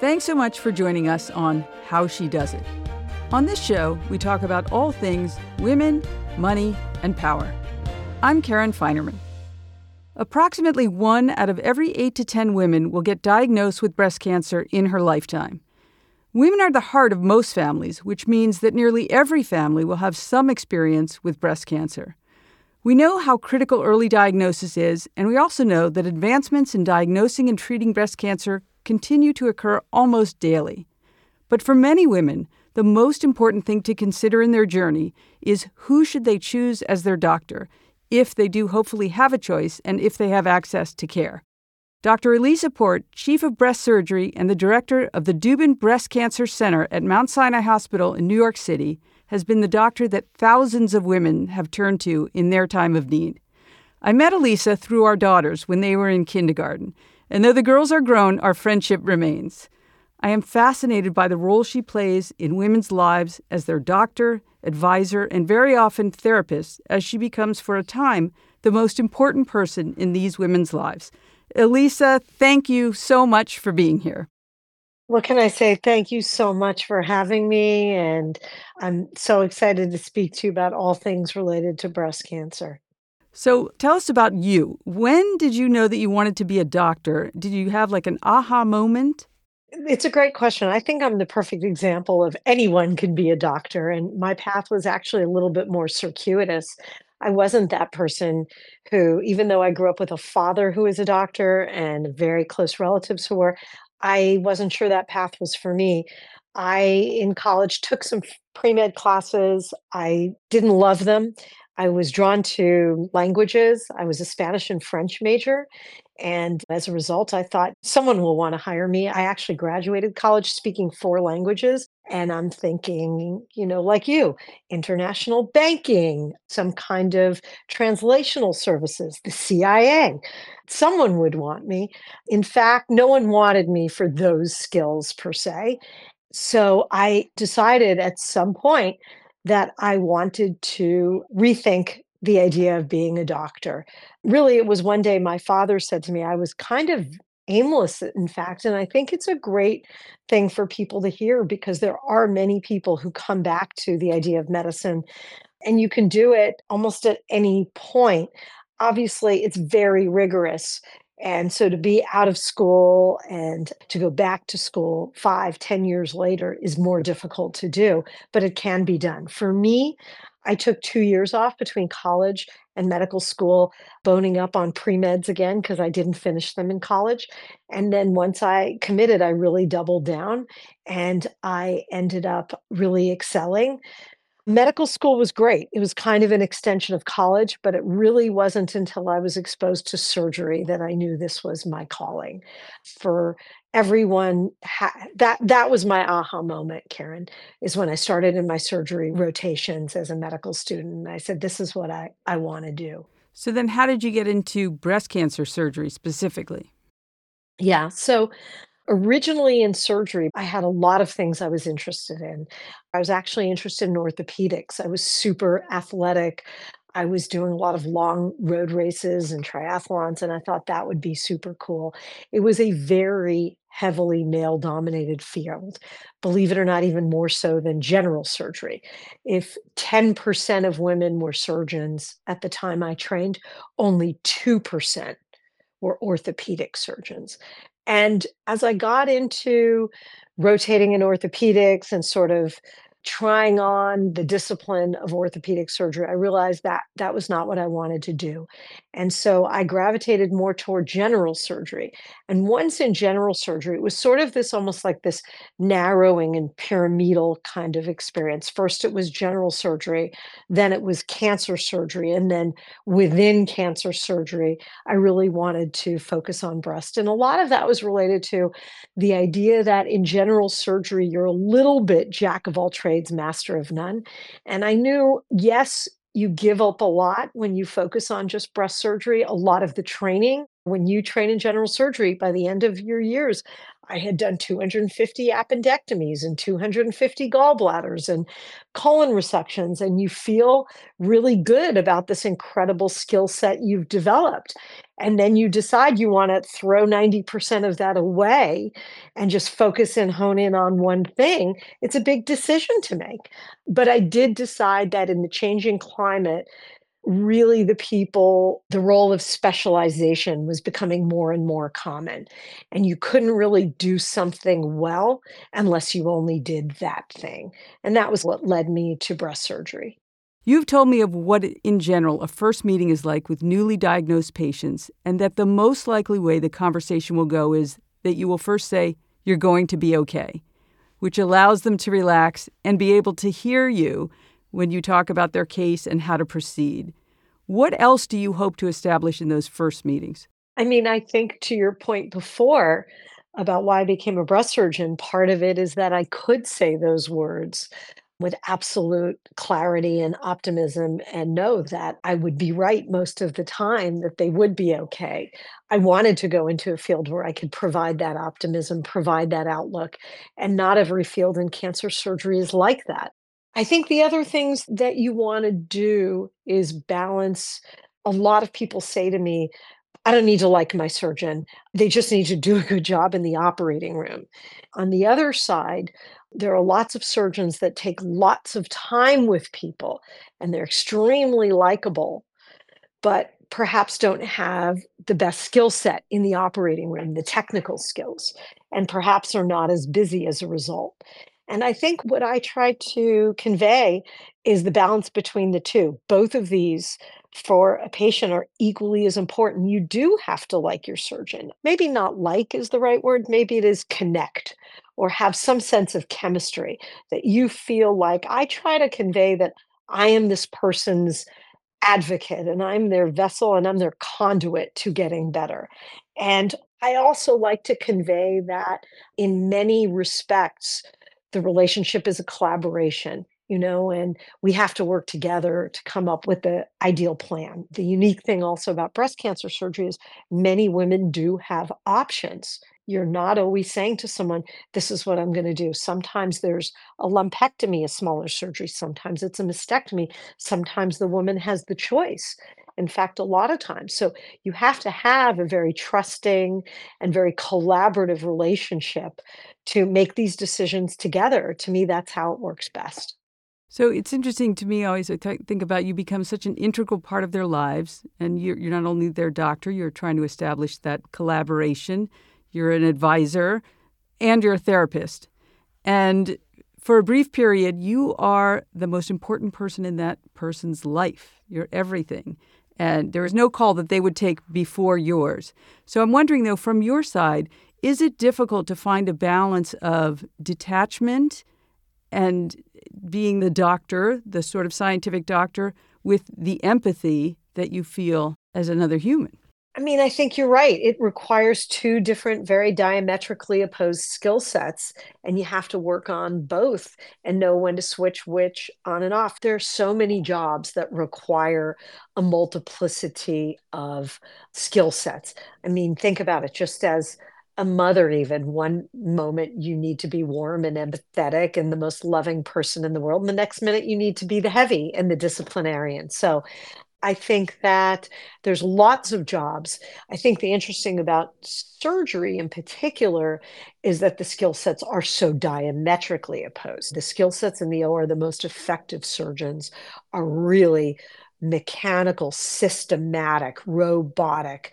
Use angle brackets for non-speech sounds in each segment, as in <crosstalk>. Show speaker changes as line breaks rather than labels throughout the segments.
Thanks so much for joining us on How She Does It. On this show, we talk about all things women, money, and power. I'm Karen Finerman. Approximately one out of every 8 to 10 women will get diagnosed with breast cancer in her lifetime. Women are the heart of most families, which means that nearly every family will have some experience with breast cancer. We know how critical early diagnosis is, and we also know that advancements in diagnosing and treating breast cancer continue to occur almost daily. But for many women, the most important thing to consider in their journey is who should they choose as their doctor, if they do hopefully have a choice and if they have access to care. Dr. Elisa Port, Chief of Breast Surgery and the Director of the Dubin Breast Cancer Center at Mount Sinai Hospital in New York City, has been the doctor that thousands of women have turned to in their time of need. I met Elisa through our daughters when they were in kindergarten, and though the girls are grown, our friendship remains. I am fascinated by the role she plays in women's lives as their doctor, advisor, and very often therapist, as she becomes, for a time, the most important person in these women's lives. Elisa, thank you so much for being here.
What can I say? Thank you so much for having me. And I'm so excited to speak to you about all things related to breast cancer.
So tell us about you. When did you know that you wanted to be a doctor? Did you have like an aha moment?
It's a great question. I think I'm the perfect example of anyone can be a doctor. And my path was actually a little bit more circuitous. I wasn't that person who, even though I grew up with a father who is a doctor and very close relatives who were, I wasn't sure that path was for me. I, in college, took some pre med classes. I didn't love them. I was drawn to languages. I was a Spanish and French major. And as a result, I thought someone will want to hire me. I actually graduated college speaking four languages. And I'm thinking, you know, like you, international banking, some kind of translational services, the CIA. Someone would want me. In fact, no one wanted me for those skills per se. So I decided at some point that I wanted to rethink the idea of being a doctor. Really, it was one day my father said to me, I was kind of aimless, in fact. And I think it's a great thing for people to hear because there are many people who come back to the idea of medicine, and you can do it almost at any point. Obviously, it's very rigorous. And so to be out of school and to go back to school five, ten years later is more difficult to do, but it can be done. For me, I took two years off between college and medical school, boning up on pre meds again because I didn't finish them in college. And then once I committed, I really doubled down and I ended up really excelling. Medical school was great. It was kind of an extension of college, but it really wasn't until I was exposed to surgery that I knew this was my calling. For everyone ha- that that was my aha moment karen is when i started in my surgery rotations as a medical student and i said this is what i, I want to do
So then, how did you get into breast cancer surgery specifically?
yeah so originally in surgery, I had a lot of things I was interested in. I was actually interested in orthopedics. I was super athletic. I was doing a lot of long road races and triathlons, and I thought that would be super cool. It was a very heavily male dominated field. Believe it or not, even more so than general surgery. If 10% of women were surgeons at the time I trained, only 2% were orthopedic surgeons. And as I got into rotating in orthopedics and sort of trying on the discipline of orthopedic surgery, I realized that that was not what I wanted to do. And so I gravitated more toward general surgery. And once in general surgery, it was sort of this almost like this narrowing and pyramidal kind of experience. First, it was general surgery, then it was cancer surgery. And then within cancer surgery, I really wanted to focus on breast. And a lot of that was related to the idea that in general surgery, you're a little bit jack of all trades trades, master of none. And I knew, yes, you give up a lot when you focus on just breast surgery. A lot of the training, when you train in general surgery, by the end of your years, I had done 250 appendectomies and 250 gallbladders and colon resections, and you feel really good about this incredible skill set you've developed. And then you decide you want to throw 90% of that away and just focus and hone in on one thing. It's a big decision to make. But I did decide that in the changing climate, really the people, the role of specialization was becoming more and more common. And you couldn't really do something well unless you only did that thing. And that was what led me to breast surgery.
You've told me of what, in general, a first meeting is like with newly diagnosed patients, and that the most likely way the conversation will go is that you will first say, You're going to be okay, which allows them to relax and be able to hear you when you talk about their case and how to proceed. What else do you hope to establish in those first meetings?
I mean, I think to your point before about why I became a breast surgeon, part of it is that I could say those words with absolute clarity and optimism and know that I would be right most of the time, that they would be okay. I wanted to go into a field where I could provide that optimism, provide that outlook, and not every field in cancer surgery is like that. I think the other things that you want to do is balance. A lot of people say to me, I don't need to like my surgeon. They just need to do a good job in the operating room. On the other side, there are lots of surgeons that take lots of time with people and they're extremely likable, but perhaps don't have the best skill set in the operating room, the technical skills, and perhaps are not as busy as a result. And I think what I try to convey is the balance between the two. Both of these for a patient are equally as important. You do have to like your surgeon. Maybe not like is the right word, maybe it is connect or have some sense of chemistry that you feel like I try to convey that I am this person's advocate and I'm their vessel and I'm their conduit to getting better. And I also like to convey that in many respects, the relationship is a collaboration you know and we have to work together to come up with the ideal plan. The unique thing also about breast cancer surgery is many women do have options you're not always saying to someone this is what i'm going to do sometimes there's a lumpectomy a smaller surgery sometimes it's a mastectomy sometimes the woman has the choice in fact, a lot of times. So you have to have a very trusting and very collaborative relationship to make these decisions together. To me, that's how it works best.
So it's interesting to me always. I think about you become such an integral part of their lives, and you're, you're not only their doctor. You're trying to establish that collaboration. You're an advisor, and you're a therapist. And for a brief period, you are the most important person in that person's life. You're everything and there is no call that they would take before yours. So I'm wondering, though, from your side, is it difficult to find a balance of detachment and being the doctor, the sort of scientific doctor, with the empathy that you feel as another human?
I mean, I think you're right. It requires two different, very diametrically opposed skill sets, and you have to work on both and know when to switch which on and off. There are so many jobs that require a multiplicity of skill sets. I mean, think about it just as a mother, even one moment you need to be warm and empathetic and the most loving person in the world. And the next minute you need to be the heavy and the disciplinarian. So I think that there's lots of jobs. I think the interesting about surgery in particular is that the skill sets are so diametrically opposed. The skill sets in the OR, the most effective surgeons are really mechanical, systematic, robotic,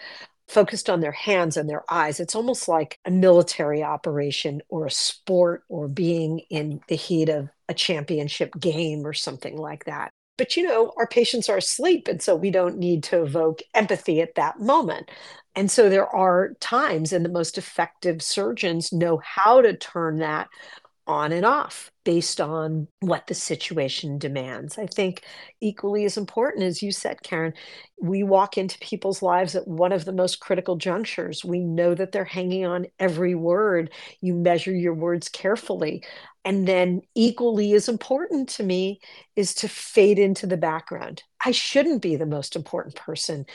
focused on their hands and their eyes. It's almost like a military operation or a sport or being in the heat of a championship game or something like that. But you know, our patients are asleep, and so we don't need to evoke empathy at that moment. And so there are times, and the most effective surgeons know how to turn that on and off based on what the situation demands. I think equally as important as you said, Karen, we walk into people's lives at one of the most critical junctures. We know that they're hanging on every word. You measure your words carefully. And then, equally as important to me is to fade into the background. I shouldn't be the most important person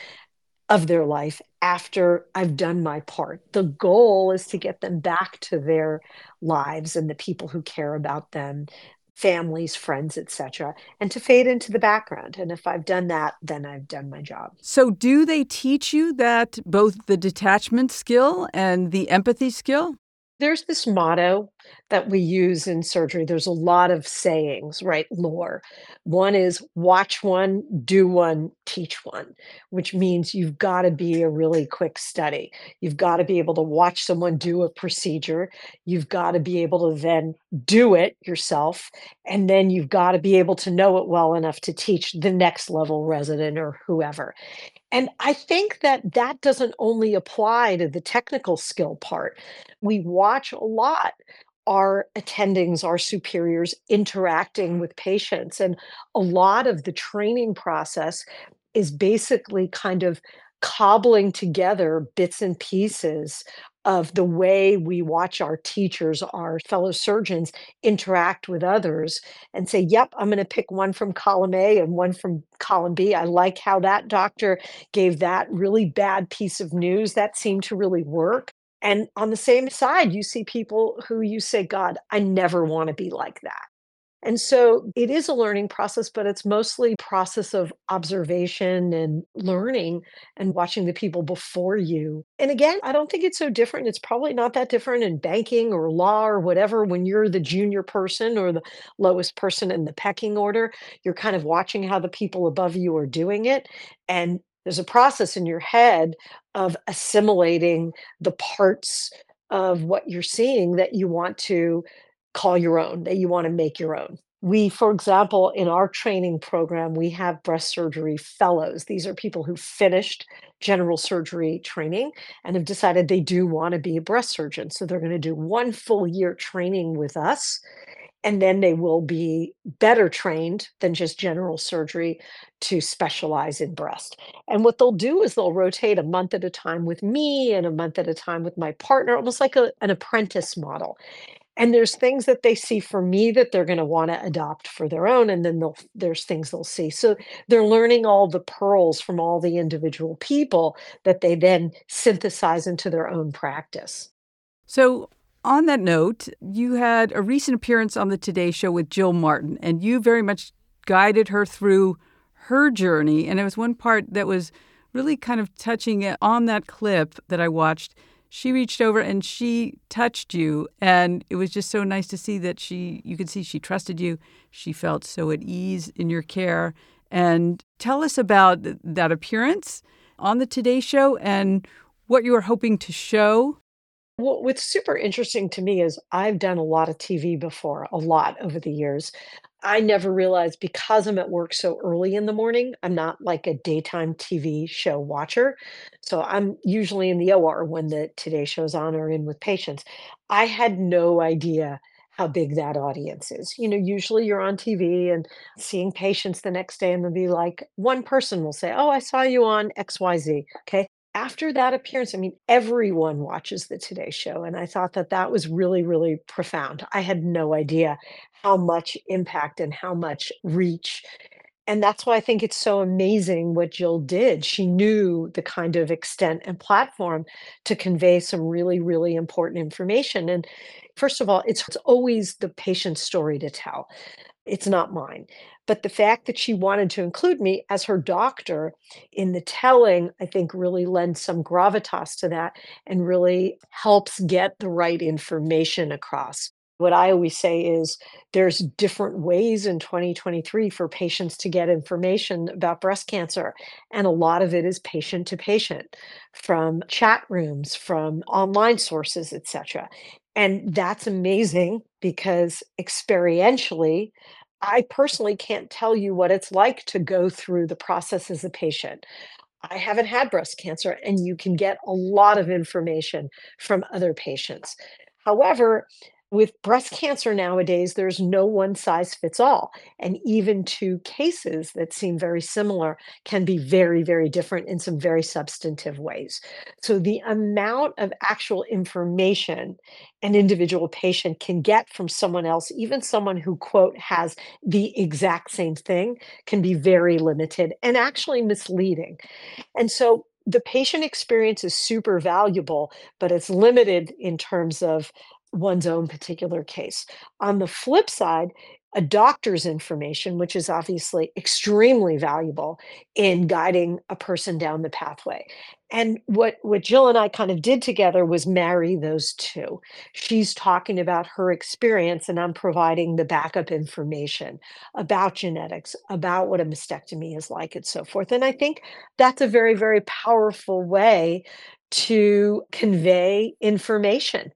of their life after I've done my part. The goal is to get them back to their lives and the people who care about them, families, friends, etc., and to fade into the background. And if I've done that, then I've done my job.
So, do they teach you that both the detachment skill and the empathy skill?
There's this motto that we use in surgery. There's a lot of sayings, right? Lore. One is watch one, do one, teach one, which means you've got to be a really quick study. You've got to be able to watch someone do a procedure. You've got to be able to then do it yourself. And then you've got to be able to know it well enough to teach the next level resident or whoever. And I think that that doesn't only apply to the technical skill part. We watch a lot our attendings, our superiors interacting with patients. And a lot of the training process is basically kind of cobbling together bits and pieces of the way we watch our teachers, our fellow surgeons interact with others and say, yep, I'm going to pick one from column A and one from column B. I like how that doctor gave that really bad piece of news. That seemed to really work. And on the same side, you see people who you say, God, I never want to be like that. And so it is a learning process, but it's mostly process of observation and learning and watching the people before you. And again, I don't think it's so different. It's probably not that different in banking or law or whatever. When you're the junior person or the lowest person in the pecking order, you're kind of watching how the people above you are doing it. And there's a process in your head of assimilating the parts of what you're seeing that you want to call your own, that you want to make your own. We, for example, in our training program, we have breast surgery fellows. These are people who finished general surgery training and have decided they do want to be a breast surgeon. So they're going to do one full year training with us. And then they will be better trained than just general surgery to specialize in breast. And what they'll do is they'll rotate a month at a time with me and a month at a time with my partner, almost like a, an apprentice model. And there's things that they see for me that they're going to want to adopt for their own and then they'll there's things they'll see. So they're learning all the pearls from all the individual people that they then synthesize into their own practice.
So on that note you had a recent appearance on the today show with jill martin and you very much guided her through her journey. And there was one part that was really kind of touching on that clip that i watched she reached over and she touched you and it was just so nice to see that she you could see she trusted you. She felt so at ease in your care. And tell us about that appearance on the today show and what you were hoping to show
well, what's super interesting to me is I've done a lot of TV before, a lot over the years. I never realized because I'm at work so early in the morning, I'm not like a daytime TV show watcher. So I'm usually in the OR when the Today Show's on or in with patients. I had no idea how big that audience is. You know, usually you're on TV and seeing patients the next day, and they'll be like, one person will say, Oh, I saw you on XYZ. Okay after that appearance, I mean, everyone watches the Today Show. And I thought that that was really, really profound. I had no idea how much impact and how much reach And that's why I think it's so amazing what Jill did. She knew the kind of extent and platform to convey some really, really important information. And first of all, it's, it's always the patient's story to tell. It's not mine. But the fact that she wanted to include me as her doctor in the telling, I think really lends some gravitas to that and really helps get the right information across. What I always say is there's different ways in 2023 for patients to get information about breast cancer. And a lot of it is patient to patient from chat rooms, from online sources, etc. And that's amazing because experientially, I personally can't tell you what it's like to go through the process as a patient. I haven't had breast cancer, and you can get a lot of information from other patients. However, with breast cancer nowadays, there's no one size fits all. And even two cases that seem very similar can be very, very different in some very substantive ways. So, the amount of actual information an individual patient can get from someone else, even someone who, quote, has the exact same thing, can be very limited and actually misleading. And so, the patient experience is super valuable, but it's limited in terms of one's own particular case. On the flip side, a doctor's information, which is obviously extremely valuable in guiding a person down the pathway. And what, what Jill and I kind of did together was marry those two. She's talking about her experience, and I'm providing the backup information about genetics, about what a mastectomy is like, and so forth. And I think that's a very, very powerful way to convey information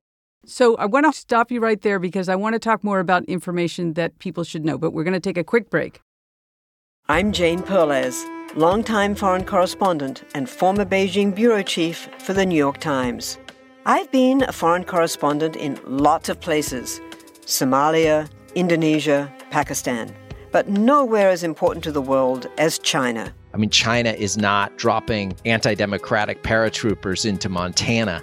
so I want to stop you right there because I want to talk more about information that people should know, but we're going to take a quick break.
I'm Jane Perlez, longtime foreign correspondent and former Beijing bureau chief for the New York Times. I've been a foreign correspondent in lots of places Somalia, Indonesia, Pakistan, but nowhere as important to the world as China.
I mean, China is not dropping anti democratic paratroopers into Montana.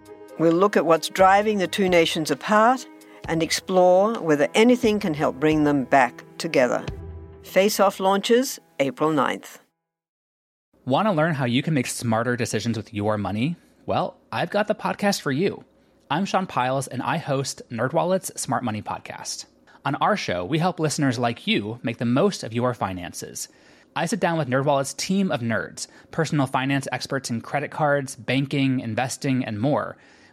We'll look at what's driving the two nations apart and explore whether anything can help bring them back together. Face Off launches April 9th.
Want to learn how you can make smarter decisions with your money? Well, I've got the podcast for you. I'm Sean Pyles and I host NerdWallet's Smart Money Podcast. On our show, we help listeners like you make the most of your finances – I sit down with NerdWallet's team of nerds, personal finance experts in credit cards, banking, investing, and more.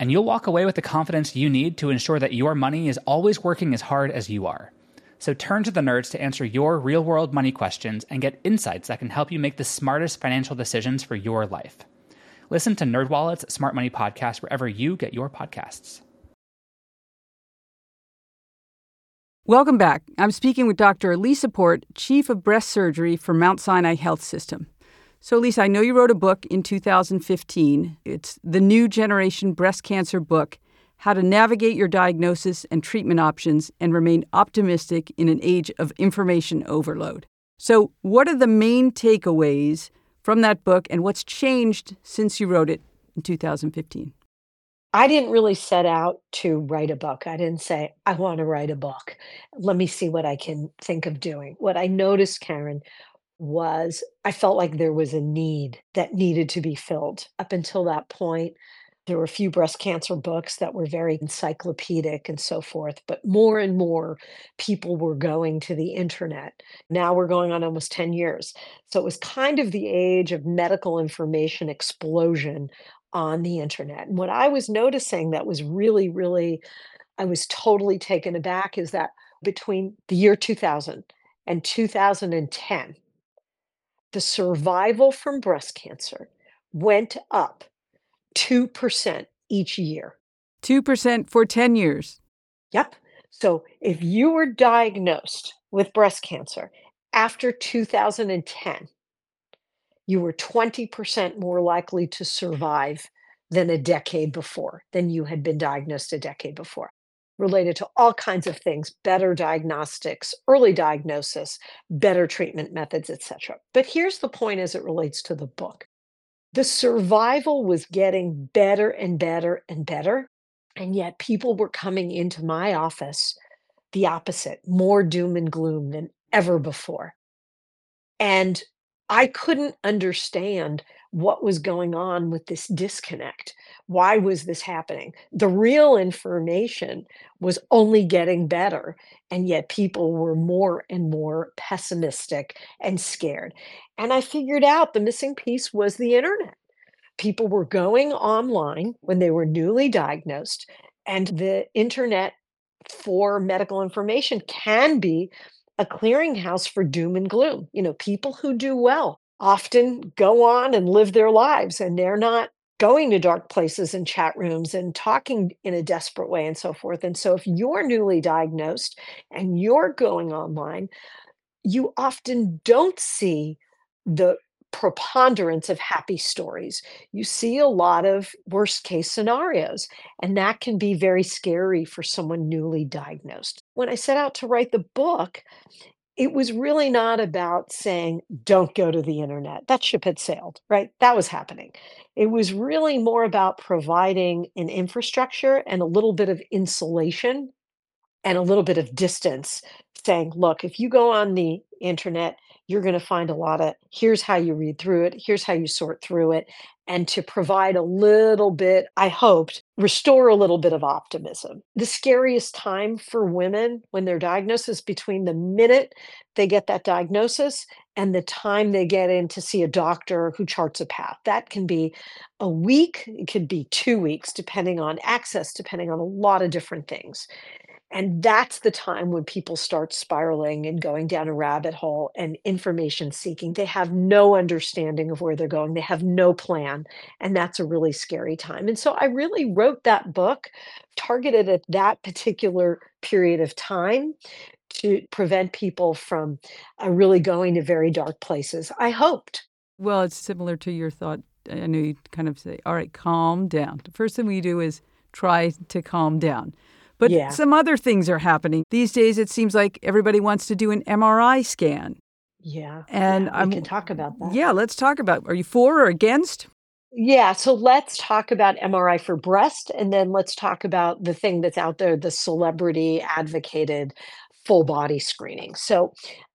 And you'll walk away with the confidence you need to ensure that your money is always working as hard as you are. So turn to the nerds to answer your real world money questions and get insights that can help you make the smartest financial decisions for your life. Listen to NerdWallet's Smart Money Podcast wherever you get your podcasts.
Welcome back. I'm speaking with Dr. Elisa Port, Chief of Breast Surgery for Mount Sinai Health System. So, Lisa, I know you wrote a book in 2015. It's the New Generation Breast Cancer Book How to Navigate Your Diagnosis and Treatment Options and Remain Optimistic in an Age of Information Overload. So, what are the main takeaways from that book and what's changed since you wrote it in 2015?
I didn't really set out to write a book. I didn't say, I want to write a book. Let me see what I can think of doing. What I noticed, Karen, was I felt like there was a need that needed to be filled. Up until that point, there were a few breast cancer books that were very encyclopedic and so forth, but more and more people were going to the internet. Now we're going on almost 10 years. So it was kind of the age of medical information explosion on the internet. And what I was noticing that was really, really, I was totally taken aback is that between the year 2000 and 2010, the survival from breast cancer went up 2% each year.
2% for 10 years.
Yep. So if you were diagnosed with breast cancer after 2010, you were 20% more likely to survive than a decade before, than you had been diagnosed a decade before, related to all kinds of things better diagnostics, early diagnosis, better treatment methods, etc. But here's the point as it relates to the book the survival was getting better and better and better. And yet people were coming into my office the opposite, more doom and gloom than ever before. And I couldn't understand what was going on with this disconnect. Why was this happening? The real information was only getting better, and yet people were more and more pessimistic and scared. And I figured out the missing piece was the internet. People were going online when they were newly diagnosed, and the internet for medical information can be a clearinghouse for doom and gloom. You know, people who do well often go on and live their lives and they're not going to dark places and chat rooms and talking in a desperate way and so forth. And so if you're newly diagnosed and you're going online, you often don't see the preponderance of happy stories. You see a lot of worst case scenarios, and that can be very scary for someone newly diagnosed. When I set out to write the book, it was really not about saying, don't go to the internet. That ship had sailed, right? That was happening. It was really more about providing an infrastructure and a little bit of insulation and a little bit of distance, saying, look, if you go on the internet, you're going to find a lot of here's how you read through it, here's how you sort through it, and to provide a little bit, I hoped, restore a little bit of optimism. The scariest time for women when they're diagnosed is between the minute they get that diagnosis and the time they get in to see a doctor who charts a path. That can be a week, it could be two weeks, depending on access, depending on a lot of different things. And that's the time when people start spiraling and going down a rabbit hole and information seeking. They have no understanding of where they're going, they have no plan. And that's a really scary time. And so I really wrote that book targeted at that particular period of time to prevent people from uh, really going to very dark places. I hoped.
Well, it's similar to your thought. I know you kind of say, all right, calm down. The first thing we do is try to calm down. But
Yeah.
some other things are happening. These days, it seems like everybody wants to do an MRI scan.
Yeah.
And
yeah, we can talk about that.
Yeah, let's talk about are you for or against?
Yeah, so let's talk about MRI for breast, and then let's talk about the thing that's out there, the celebrity advocated full body screening. So,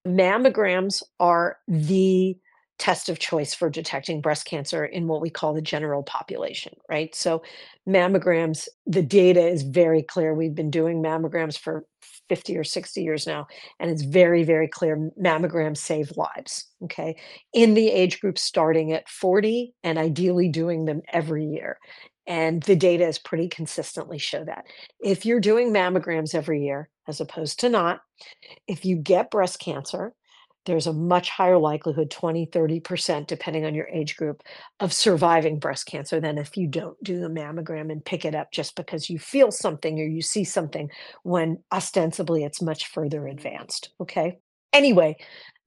mammograms are the test of choice for detecting breast cancer in what we call the general population, right? So, mammograms, the data is very clear. We've been doing mammograms for 50 or 60 years now, and it's very, very clear mammograms save lives, okay? In the age group starting at 40 and ideally doing them every year. And the data is pretty consistently show that. If you're doing mammograms every year, as opposed to not, if you get breast cancer, there's a much higher likelihood 20 30% depending on your age group of surviving breast cancer than if you don't do the mammogram and pick it up just because you feel something or you see something when ostensibly it's much further mm. advanced okay? Anyway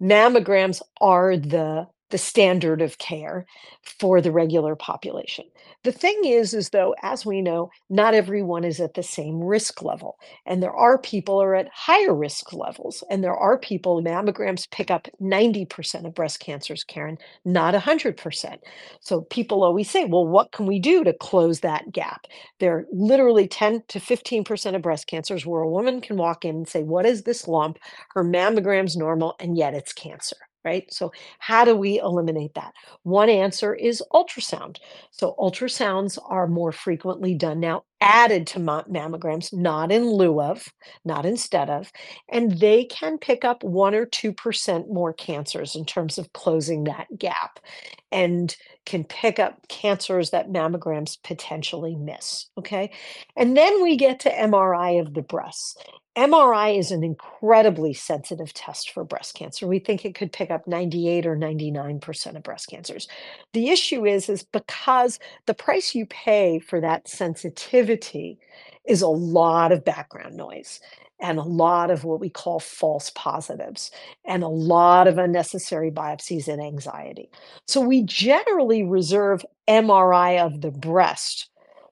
mammograms are the the standard of care for the regular population. The thing is is though as we know not everyone is at the same risk level and there are people who are at higher risk levels and there are people mammograms pick up 90% of breast cancers karen not 100% so people always say well what can we do to close that gap? There are literally 10 to 15% of breast cancers where a woman can walk in and say what is this lump? Her mammogram's normal and yet it's cancer right? So, how do we eliminate that? One answer is ultrasound. So, ultrasounds are more frequently done now, added to mammograms, not in lieu of, not instead of, and they can pick up 1 or 2% more cancers in terms of closing that gap and can pick up cancers that mammograms potentially miss. Okay. And then we get to MRI of the breasts. MRI is an incredibly sensitive test for breast cancer. We think it could pick up 98 or 99% of breast cancers. The issue is is because the price you pay for that sensitivity is a lot of background noise and a lot of what we call false positives and a lot of unnecessary biopsies and anxiety. So we generally reserve MRI of the breast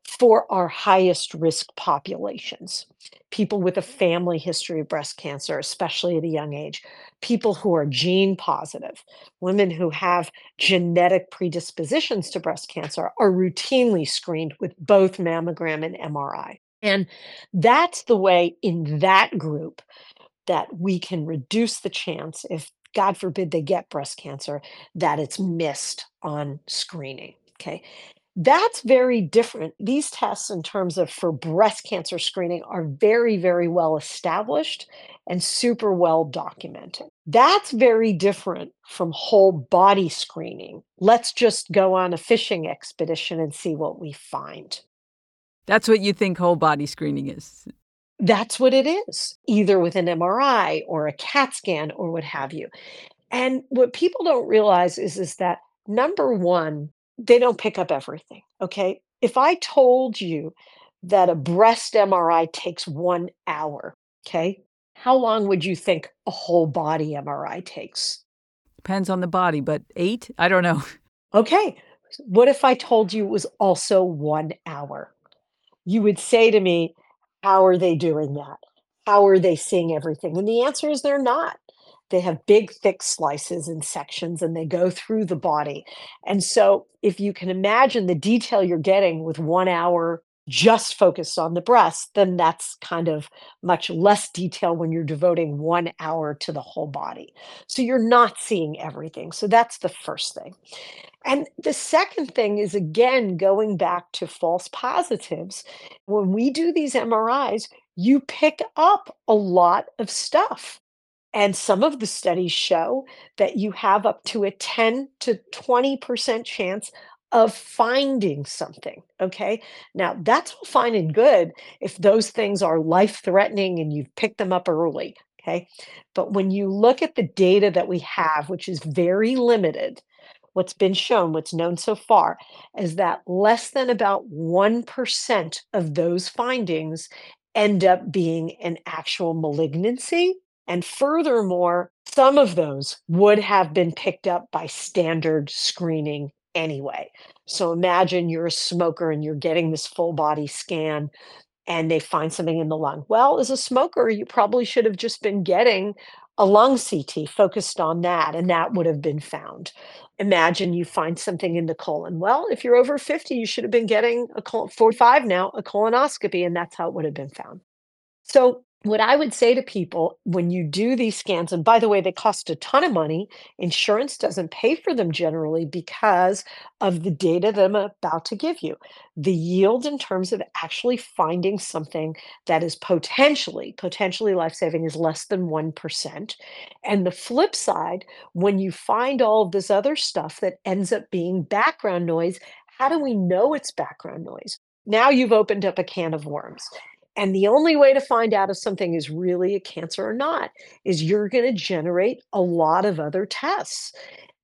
for our highest risk populations people with a mm-hmm. family history of breast cancer, especially at a young age, people who are gene positive, women who have genetic predispositions to breast cancer are routinely screened with both mammogram and MRI. And that's the way in that group that we can reduce the chance, if God forbid they get breast cancer, that it's missed on screening. Okay. That's very different. These tests, in terms of for breast cancer screening, are very, very well established and super well documented. That's very different from whole body screening. Let's just go on a fishing expedition and see what we find.
That's what you think whole body screening is.
That's what it is, either with an MRI or a CAT scan or what have you. And what people don't realize is, is that number one, they don't pick up everything. Okay. If I told you that a breast MRI takes one hour, okay, how long would you think a whole body MRI takes?
Depends on the body, but eight? I don't know. <laughs>
Okay. What if I told you it was also one hour? You would say to me, How are they doing that? How are they seeing everything? And the answer is they're not. They have big, thick slices and sections, and they go through the body. And so, if you can imagine the detail you're getting with one hour just focused on the breast, then that's kind of much less detail when you're devoting one hour to the whole body. So you're not seeing everything. So that's the first thing. And the second thing is, again, going back to false positives. When we do these MRIs, you pick up a lot of stuff. And some of the studies show that you have up to a 10 to 20% chance of finding something. Okay. Now, that's all fine and good if those things are life threatening and you've picked them up early. Okay. But when you look at the data that we have, which is very limited, what's been shown, what's known so far, is that less than about 1% of those findings end up being an actual malignancy and furthermore, some of those would have been picked up by standard screening anyway. So imagine you're a smoker and you're getting this full body scan and they find something in the lung. Well, as a smoker, you probably should have just been getting a lung CT focused on that, and that would have been found. Imagine you find something in the colon. Well, if you're over 50, you should have been getting a colon, 45 now, a colonoscopy, and that's how it would have been found. So what I would say to people when you do these scans, and by the way, they cost a ton of money, insurance doesn't pay for them generally because of the data that I'm about to give you. The yield in terms of actually finding something that is potentially, potentially life saving is less than 1%. And the flip side, when you find all of this other stuff that ends up being background noise, how do we know it's background noise? Now you've opened up a can of worms. And the only way to find out if something is really a cancer or not is you're going to generate a lot of other tests.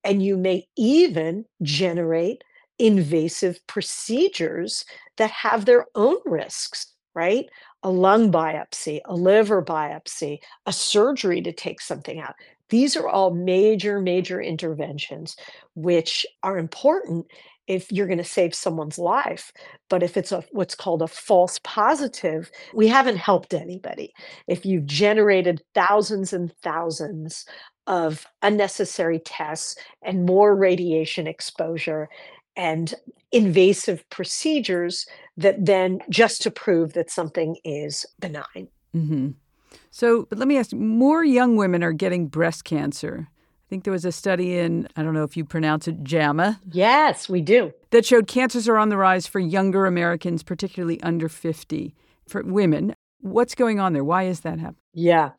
And you may even generate invasive procedures that have their own risks, right? A lung biopsy, a liver biopsy, a surgery to take something out. These are all major, major interventions which are important if you're going to save someone's life. But if it's a what's called a false positive, we haven't helped anybody. If you've generated thousands and thousands of unnecessary tests and more radiation exposure and invasive procedures that then just to prove that something is benign.
Mm-hmm. So, but let me ask more young women are getting breast cancer think there was a study in, I don't know if you pronounce it, JAMA.
Yes, we do.
That showed cancers are on the rise for younger Americans, particularly under 50. For women, what's going on there? Why is that happening?
Yeah.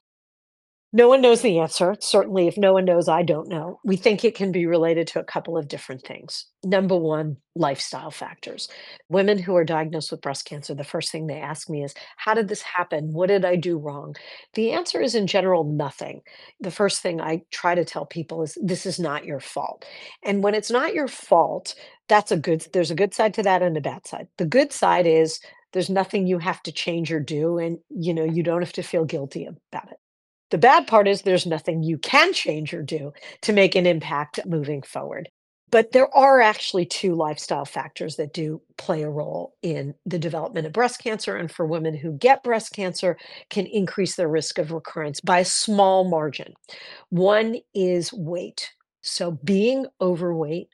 No one knows the answer. Certainly, if no one knows, I don't know. We think it can be related to a couple of different things. Number one, lifestyle factors. Women who are diagnosed with breast cancer, the first thing they ask me is, How did this happen? What did I do wrong? The answer is, in general, nothing. The first thing I try to tell people is, This is not your fault. And when it's not your fault, that's a good, there's a good side to that and a bad side. The good side is, there's nothing you have to change or do and you know you don't have to feel guilty about it the bad part is there's nothing you can change or do to make an impact moving forward. But there are actually two lifestyle factors that do play a role in the development of breast cancer. And for women who get breast cancer, can increase their risk of recurrence by a small margin. One is weight. So being overweight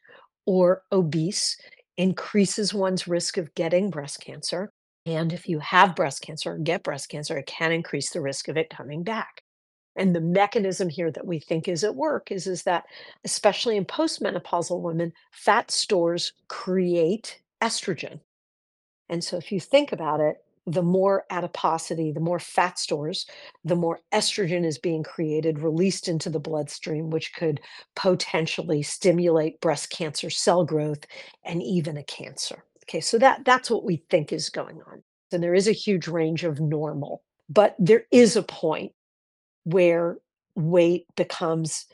or obese increases one's risk of getting breast cancer. And if you have breast cancer or get breast cancer, it can increase the risk of it coming back. And the mechanism here that we think is at work is, is that, especially in postmenopausal women, fat stores create estrogen. And so if you think about it, the more adiposity, the more fat stores, the more estrogen is being created, released into the bloodstream, which could potentially stimulate breast cancer cell growth and even a cancer. Okay, so that that's what we think is going on. And there is a huge range of normal, but there is a point where weight becomes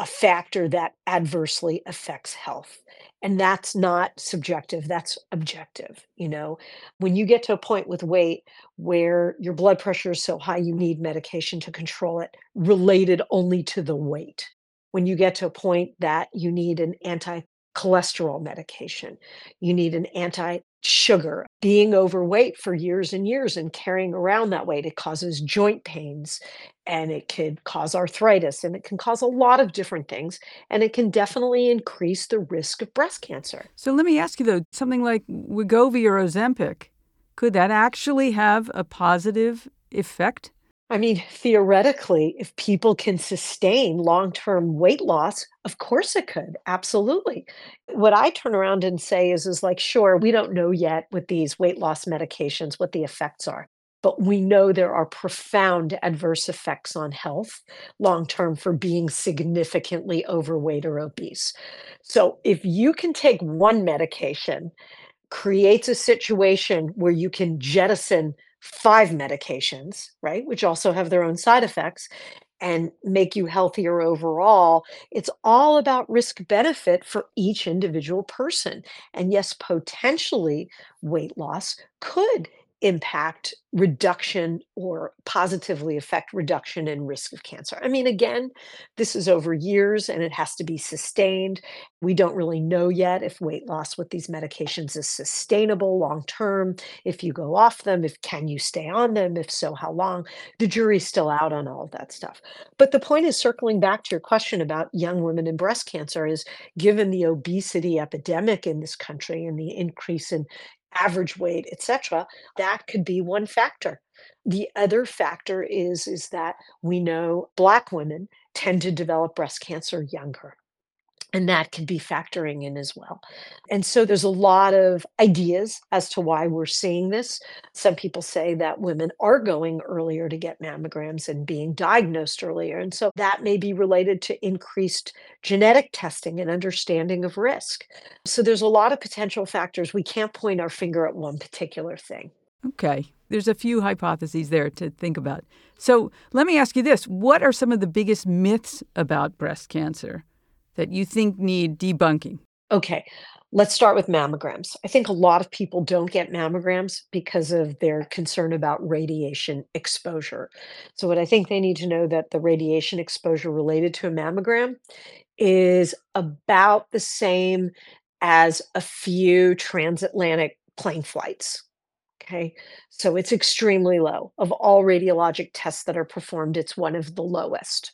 a factor that adversely affects health and that's not subjective that's objective you know? When you get to a point with weight where your blood pressure is so high you need medication to control it related only to the weight. When you get to a point that you need an anti cholesterol medication you need an anti sugar, being overweight for years and years and carrying around that weight. It causes joint pains and it could cause arthritis and it can cause a lot of different things. And it can definitely increase the risk of breast cancer.
So let me ask you though something like Wegovy or Ozempic, could that actually have a positive effect?
I mean, theoretically, if people can sustain long term weight loss, of course it could. Absolutely. What I turn around and say is, is like, sure, we don't know yet with these weight loss medications what the effects are, but we know there are profound adverse effects on health long term for being significantly overweight or obese. So if you can take one medication, creates a situation where you can jettison five medications, right, which also have their own side effects and make you healthier overall. It's all about risk benefit for each individual person. And yes, potentially weight loss could impact reduction or positively affect reduction in risk of cancer. I mean, again, this is over years and it has to be sustained. We don't really know yet if weight loss with these medications is sustainable long term. If you go off them, if can you stay on them? If so, how long? The jury's still out on all of that stuff. But the point is circling back to your question about young women and breast cancer is given the obesity epidemic in this country and the increase in average weight, etc., that could be one factor. The other factor is is that we know black women tend to develop breast cancer younger. And that can be factoring in as well. And so there's a lot of ideas as to why we're seeing this. Some people say that women are going earlier to get mammograms and being diagnosed earlier. And so that may be related to increased genetic testing and understanding of risk. So there's a lot of potential factors. We can't point our finger at one particular thing.
Okay. There's a few hypotheses there to think about. So let me ask you this What are some of the biggest myths about breast cancer? That you think need debunking?
Okay, let's start with mammograms. I think a lot of people don't get mammograms because of their concern about radiation exposure. So what I think they need to know that the radiation exposure related to a mammogram is about the same as a few transatlantic plane flights. Okay, so it's extremely low. Of all radiologic tests that are performed, it's one of the lowest.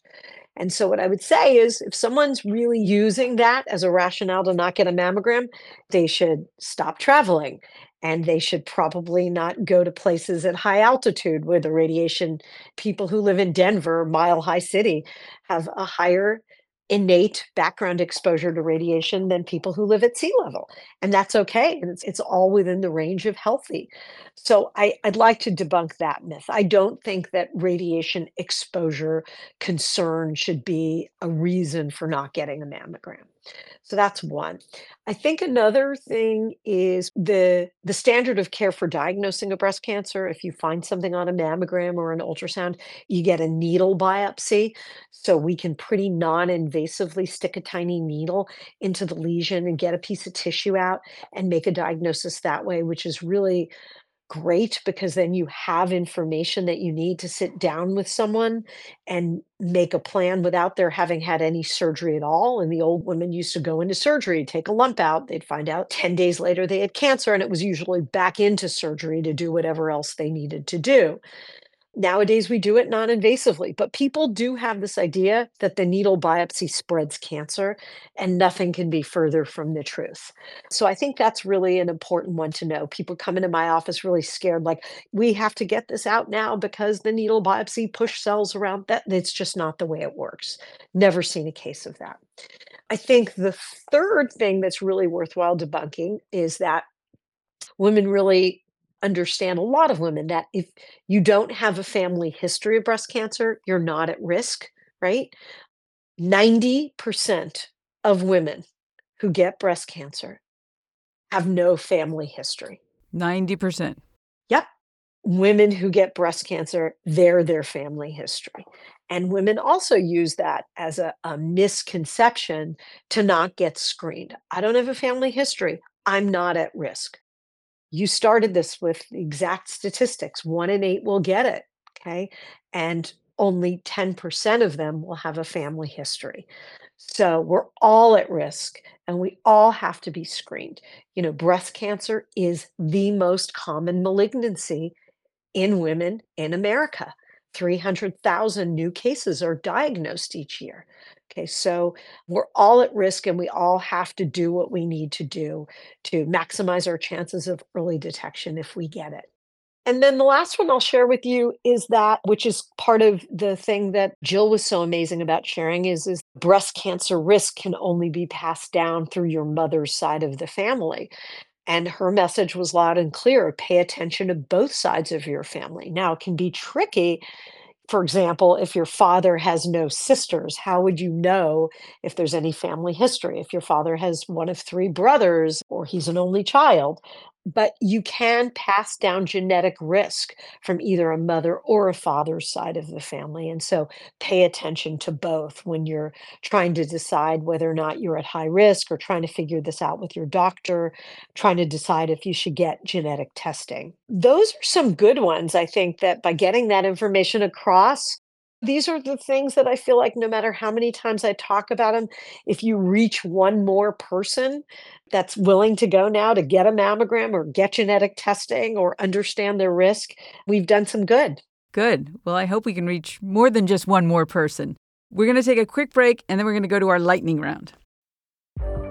And so, what I would say is if someone's really using that as a rationale to not get a mammogram, they should stop traveling and they should probably not go to places at high altitude where the radiation people who live in Denver, Mile High City, have a higher innate background exposure to radiation than people who live at sea level. And that's okay. And it's, it's all within the range of healthy. So I, I'd like to debunk that myth. I don't think that radiation exposure concern should be a reason for not getting a mammogram. So that's one. I think another thing is the the standard of care for diagnosing a breast cancer. If you find something on a mammogram or an ultrasound, you get a needle biopsy. So we can pretty non-invasively stick a tiny needle into the lesion and get a piece of tissue out and make a diagnosis that way, which is really great because then you have information that you need to sit down with someone and make a plan without their having had any surgery at all. And the old women used to go into surgery, take a lump out, they'd find out 10 days later they had cancer, and it was usually back into surgery to do whatever else they needed to do. Nowadays, we do it non invasively, but people do have this idea that the needle biopsy spreads cancer, and nothing can be further from the truth. So I think that's really an important one to know. People come into my office really scared, like, we have to get this out now because the needle biopsy push cells around. That it's just not the way it works. Never seen a case of that. I think the third thing that's really worthwhile debunking is that women really understand a lot of women that if you don't have a family history of breast cancer, you're not at risk, right? 90% of women who get breast cancer have no family history.
90%.
Yep. Women who get breast cancer, they're their family history. And women also use that as a, a misconception to not get screened. I don't have a family history. I'm not at risk you started this with exact statistics one in eight will get it okay? And only 10% of them will have a family history. So we're all at risk and we all have to be screened. You know breast cancer is the most common malignancy in women in america. 300,000 new cases are diagnosed each year Okay, so we're all at risk and we all have to do what we need to do to maximize our chances of early detection if we get it. And then the last one I'll share with you is that, which is part of the thing that Jill was so amazing about sharing, is, is breast cancer risk can only be passed down through your mother's side of the family. And her message was loud and clear pay attention to both sides of your family. Now, it can be tricky for example, if your father has no sisters, how would you know if there's any family history? If your father has one of three brothers or he's an only child, but you can pass down genetic risk from either a mother or a father's side of the family. And so pay attention to both when you're trying to decide whether or not you're at high risk or trying to figure this out with your doctor, trying to decide if you should get genetic testing. Those are some good ones, I think, that by getting that information across, these are the things that I feel like no matter how many times I talk about them, if you reach one more person that's willing to go now to get a mammogram or get genetic testing or understand their risk, we've done some good.
Good. Well, I hope we can reach more than just one more person. We're going to take a quick break and then we're going to go to our lightning round.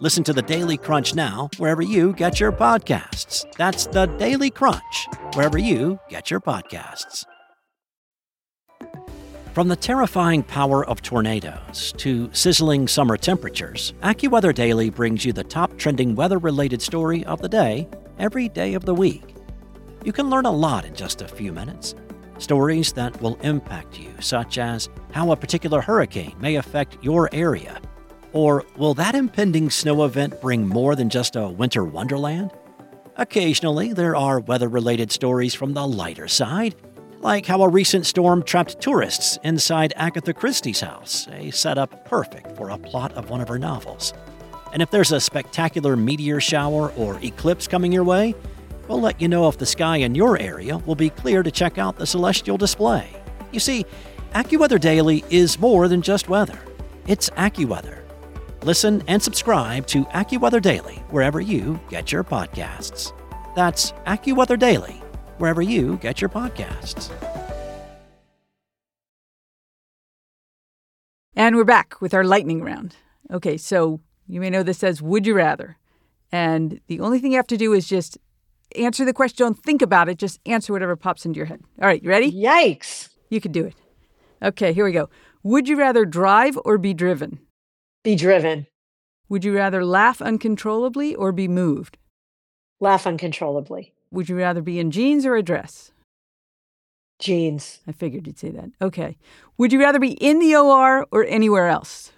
Listen to the Daily Crunch now, wherever you get your podcasts. That's the Daily Crunch, wherever you get your podcasts. From the terrifying power of tornadoes to sizzling summer temperatures, AccuWeather Daily brings you the top trending weather related story of the day every day of the week. You can learn a lot in just a few minutes. Stories that will impact you, such as how a particular hurricane may affect your area or will that impending snow event bring more than just a winter wonderland? Occasionally, there are weather related stories from the lighter side, like how a recent storm trapped tourists inside Agatha Christie's house, a setup perfect for a plot of one of her novels. And if there's a spectacular meteor shower or eclipse coming your way, we'll let you know if the sky in your area will be clear to check out the celestial display. You see, AccuWeather Daily is more than just weather, it's AccuWeather Listen and subscribe to AccuWeather Daily wherever you get your podcasts. That's AccuWeather Daily wherever you get your podcasts.
And we're back with our lightning round. Okay, so you may know this as Would you rather? And the only thing you have to do is just answer the question. Don't think about it. Just answer whatever pops into your head. All right, you ready?
Yikes.
You can do it. Okay, here we go. Would you rather drive or be driven?
Be driven.
Would you rather laugh uncontrollably or be moved?
Laugh uncontrollably.
Would you rather be in jeans or a dress?
Jeans.
I figured you'd say that. Okay. Would you rather be in the OR or anywhere else?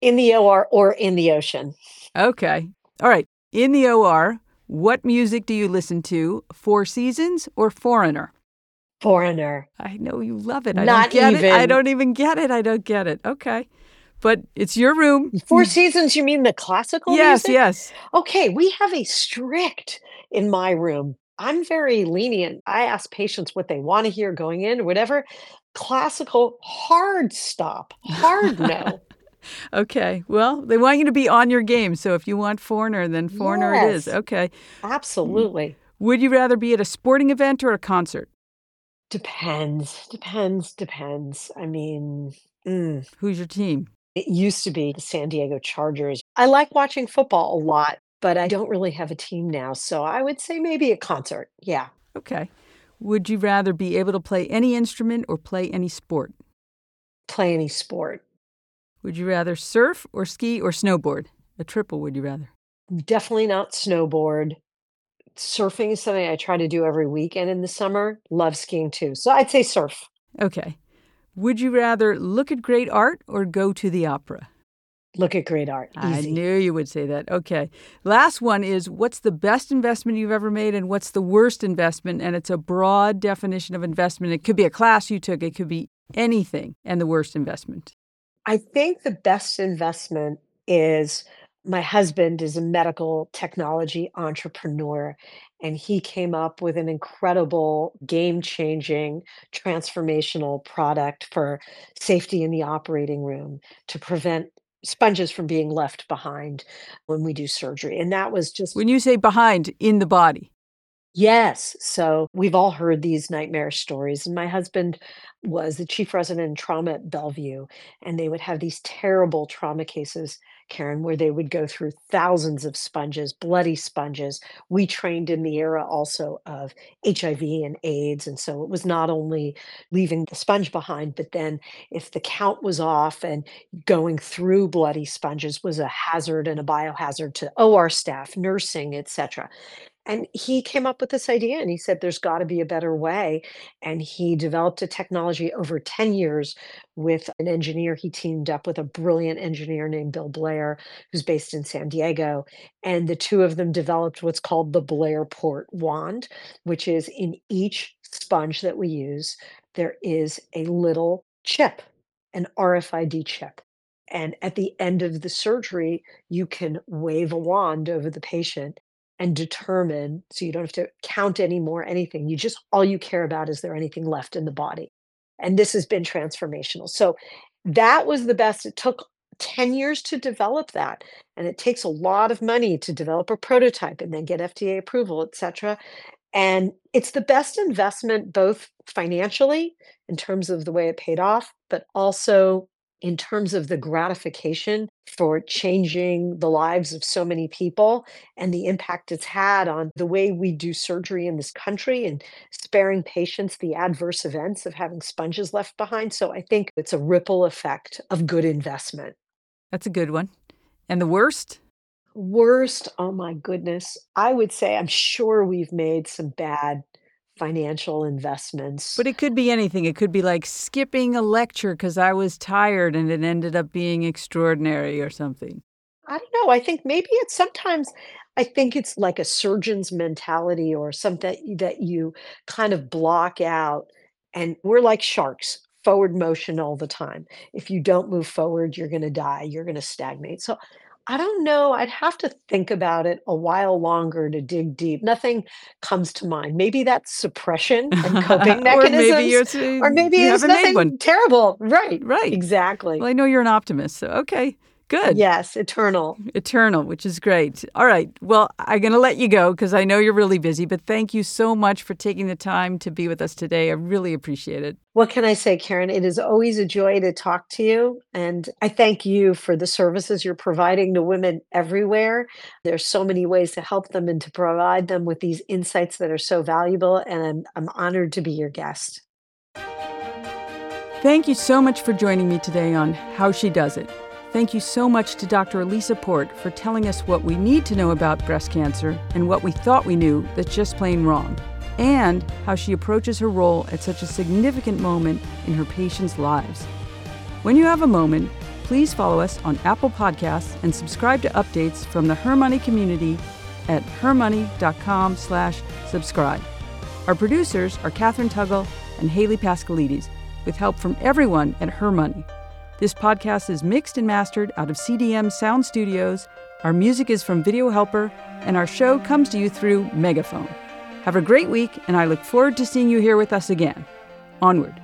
In the OR or in the ocean.
Okay. All right. In the OR, what music do you listen to? Four Seasons or Foreigner?
Foreigner.
I know you love it. I
Not
don't get it. I don't even get it. I don't get it. Okay. But it's your room. <laughs>
Four Seasons, you mean the classical
Yes,
music?
yes.
Okay, we have a strict in my room. I'm very lenient. I ask patients what they want to hear going in, whatever. Classical, hard stop, hard no. <laughs>
Okay. Well, they want you to be on your game. So if you want Foreigner, then Foreigner it is. Okay.
Absolutely.
Would you rather be at a sporting event or a concert?
Depends, depends, depends. I mean, mm,
Who's your team?
It used to be the San Diego Chargers. I like watching football a lot, but I don't really have a team now. So I would say maybe a concert. Yeah.
Okay. Would you rather be able to play any instrument or play any sport?
Play any sport.
Would you rather surf or ski or snowboard? A triple, would you rather?
Definitely not snowboard. Surfing is something I try to do every weekend in the summer. Love skiing too. So I'd say surf.
Okay. Would you rather look at great art or go to the opera?
Look at great art.
I knew you would say that. Okay. Last one is what's the best investment you've ever made and what's the worst investment? And it's a broad definition of investment. It could be a class you took, it could be anything, and the worst investment.
I think the best investment is my husband is a medical technology entrepreneur and he came up with an incredible game-changing transformational product for safety in the operating room to prevent sponges from being left behind when we do surgery and that was just
When you say behind, in the body.
Yes. So we've all heard these nightmare stories. And my husband was the chief resident in trauma at Bellevue, and they would have these terrible trauma cases, Karen, where they would go through thousands of sponges, bloody sponges. We trained in the era also of HIV and AIDS. And so it was not only leaving the sponge behind, but then if the count was off and going through bloody sponges was a hazard and a biohazard to OR staff, nursing, etc. And he came up with this idea and he said, there's got to be a better way. And he developed a technology over 10 years with an engineer. He teamed up with a brilliant engineer named Bill Blair, who's based in San Diego. And the two of them developed what's called the Blair Port wand, which is in each sponge that we use, there is a little chip, an RFID chip. And at the end of the surgery, you can wave a wand over the patient and determine so you don't have to count anymore anything. You just all you care about is there anything left in the body. And this has been transformational. So that was the best. It took 10 years to develop that and it takes a lot of money to develop a prototype and then get fda approval etc and it's the best investment both financially in terms of the way it paid off but also in terms of the gratification for changing the lives of so many people and the impact it's had on the way we do surgery in this country and sparing patients the adverse events of having sponges left behind. So I think it's a ripple effect of good investment.
That's a good one. And the worst?
Worst, oh my goodness. I would say I'm sure we've made some bad financial investments.
But it could be anything. It could be like skipping a lecture because I was tired and it ended up being extraordinary or something.
I don't know. I think maybe it's sometimes I think it's like a surgeon's mentality or something that you kind of block out. And we're like sharks, forward motion all the time. If you don't move forward, you're going to die, you're going to stagnate. So I don't know. I'd have to think about it a while longer to dig deep. Nothing comes to mind. Maybe that's suppression and coping <laughs>
or
mechanisms.
maybe it's, uh,
or maybe
you
it's
haven't made
nothing
one.
terrible. Right.
Right.
Exactly.
Well, I know you're an optimist, so okay. Good.
Yes, eternal.
Eternal, which is great. All right. Well, I'm going to let you go because I know you're really busy, but thank you so much for taking the time to be with us today. I really appreciate it.
What can I say, Karen? It is always a joy to talk to you. And I thank you for the services you're providing to women everywhere. There's so many ways to help them and to provide them with these insights that are so valuable. And I'm, I'm honored to be your guest.
Thank you so much for joining me today on How She Does It. Thank you so much to Dr. Elisa Port for telling us what we need to know about breast cancer and what we thought we knew that's just plain wrong, and how she approaches her role at such a significant moment in her patients' lives. When you have a moment, please follow us on Apple Podcasts and subscribe to updates from the HerMoney community at hermoney.com slash subscribe. Our producers are Kathryn Tuggle and Haley Pascalides, with help from everyone at HerMoney. This podcast is mixed and mastered out of CDM Sound Studios. Our music is from Video Helper, and our show comes to you through Megaphone. Have a great week, and I look forward to seeing you here with us again. Onward.